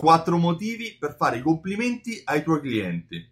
Quattro motivi per fare i complimenti ai tuoi clienti.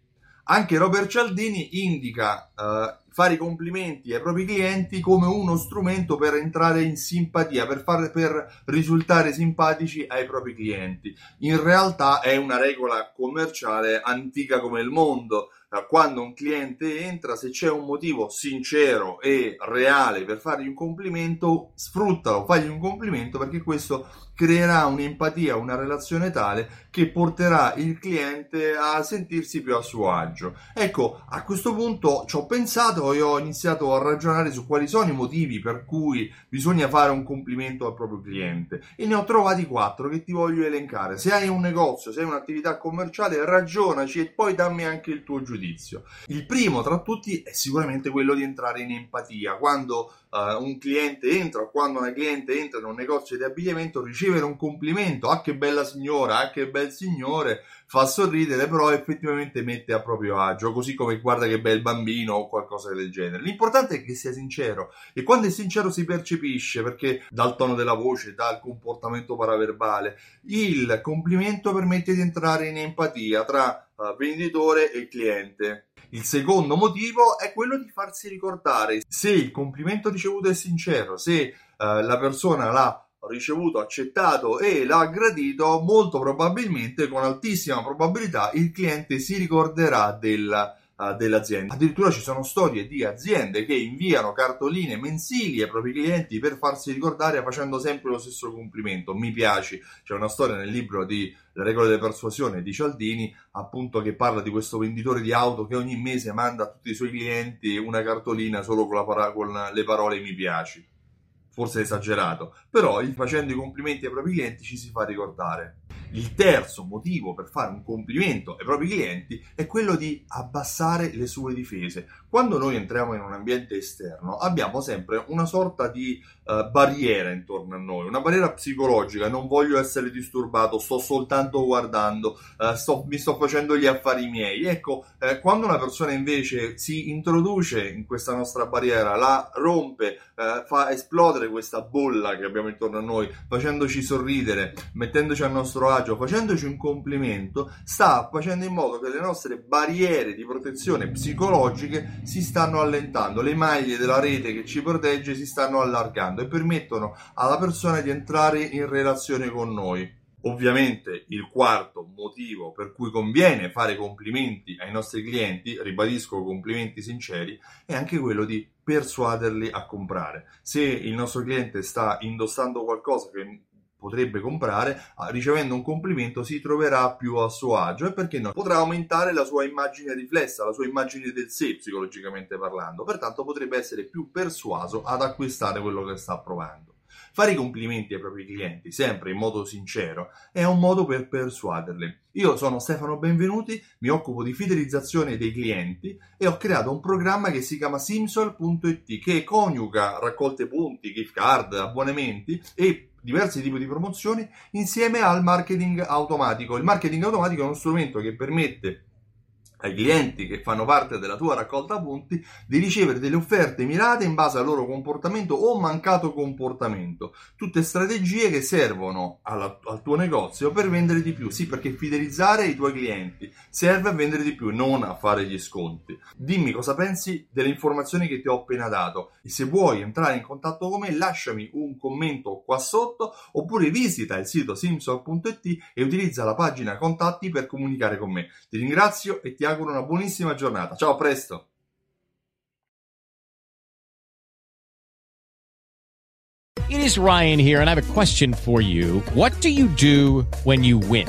Anche Robert Cialdini indica uh, fare i complimenti ai propri clienti come uno strumento per entrare in simpatia, per, far, per risultare simpatici ai propri clienti. In realtà è una regola commerciale antica come il mondo quando un cliente entra, se c'è un motivo sincero e reale per fargli un complimento, sfruttalo, fagli un complimento perché questo creerà un'empatia, una relazione tale che porterà il cliente a sentirsi più a suo agio. Ecco, a questo punto ci ho pensato e ho iniziato a ragionare su quali sono i motivi per cui bisogna fare un complimento al proprio cliente e ne ho trovati quattro che ti voglio elencare. Se hai un negozio, se hai un'attività commerciale, ragionaci e poi dammi anche il tuo giudizio. Il primo tra tutti è sicuramente quello di entrare in empatia. Quando uh, un cliente entra o quando una cliente entra in un negozio di abbigliamento, ricevere un complimento, ah che bella signora, ah che bel signore, fa sorridere, però effettivamente mette a proprio agio, così come guarda che bel bambino o qualcosa del genere. L'importante è che sia sincero e quando è sincero si percepisce perché dal tono della voce, dal comportamento paraverbale, il complimento permette di entrare in empatia tra uh, venditore e cliente. Il secondo motivo è quello di farsi ricordare se il complimento ricevuto è sincero, se uh, la persona l'ha ricevuto, accettato e l'ha gradito, molto probabilmente, con altissima probabilità, il cliente si ricorderà della uh, dell'azienda. Addirittura ci sono storie di aziende che inviano cartoline mensili ai propri clienti per farsi ricordare facendo sempre lo stesso complimento. Mi piaci. C'è una storia nel libro di Le regole della persuasione di Cialdini, appunto, che parla di questo venditore di auto che ogni mese manda a tutti i suoi clienti una cartolina solo con, para- con le parole mi piaci. Forse esagerato, però facendo i complimenti ai propri clienti ci si fa ricordare. Il terzo motivo per fare un complimento ai propri clienti è quello di abbassare le sue difese. Quando noi entriamo in un ambiente esterno abbiamo sempre una sorta di uh, barriera intorno a noi, una barriera psicologica, non voglio essere disturbato, sto soltanto guardando, uh, sto, mi sto facendo gli affari miei. Ecco, eh, quando una persona invece si introduce in questa nostra barriera, la rompe, eh, fa esplodere questa bolla che abbiamo intorno a noi, facendoci sorridere, mettendoci a nostro agio, facendoci un complimento, sta facendo in modo che le nostre barriere di protezione psicologiche si stanno allentando, le maglie della rete che ci protegge si stanno allargando e permettono alla persona di entrare in relazione con noi. Ovviamente il quarto motivo per cui conviene fare complimenti ai nostri clienti, ribadisco complimenti sinceri, è anche quello di persuaderli a comprare. Se il nostro cliente sta indossando qualcosa che potrebbe comprare, ah, ricevendo un complimento si troverà più a suo agio e perché no? Potrà aumentare la sua immagine riflessa, la sua immagine del sé psicologicamente parlando, pertanto potrebbe essere più persuaso ad acquistare quello che sta provando. Fare i complimenti ai propri clienti, sempre in modo sincero, è un modo per persuaderli. Io sono Stefano Benvenuti, mi occupo di fidelizzazione dei clienti e ho creato un programma che si chiama Simsol.it che coniuga raccolte punti, gift card, abbonamenti e diversi tipi di promozioni insieme al marketing automatico. Il marketing automatico è uno strumento che permette ai clienti che fanno parte della tua raccolta punti di ricevere delle offerte mirate in base al loro comportamento o mancato comportamento. Tutte strategie che servono alla, al tuo negozio per vendere di più. Sì, perché fidelizzare i tuoi clienti serve a vendere di più, non a fare gli sconti. Dimmi cosa pensi delle informazioni che ti ho appena dato e se vuoi entrare in contatto con me lasciami un commento qua sotto oppure visita il sito simsol.it e utilizza la pagina contatti per comunicare con me. Ti ringrazio e ti auguro una buonissima giornata. Ciao, a presto! It is Ryan here and I have a question for you. What do you do when you win?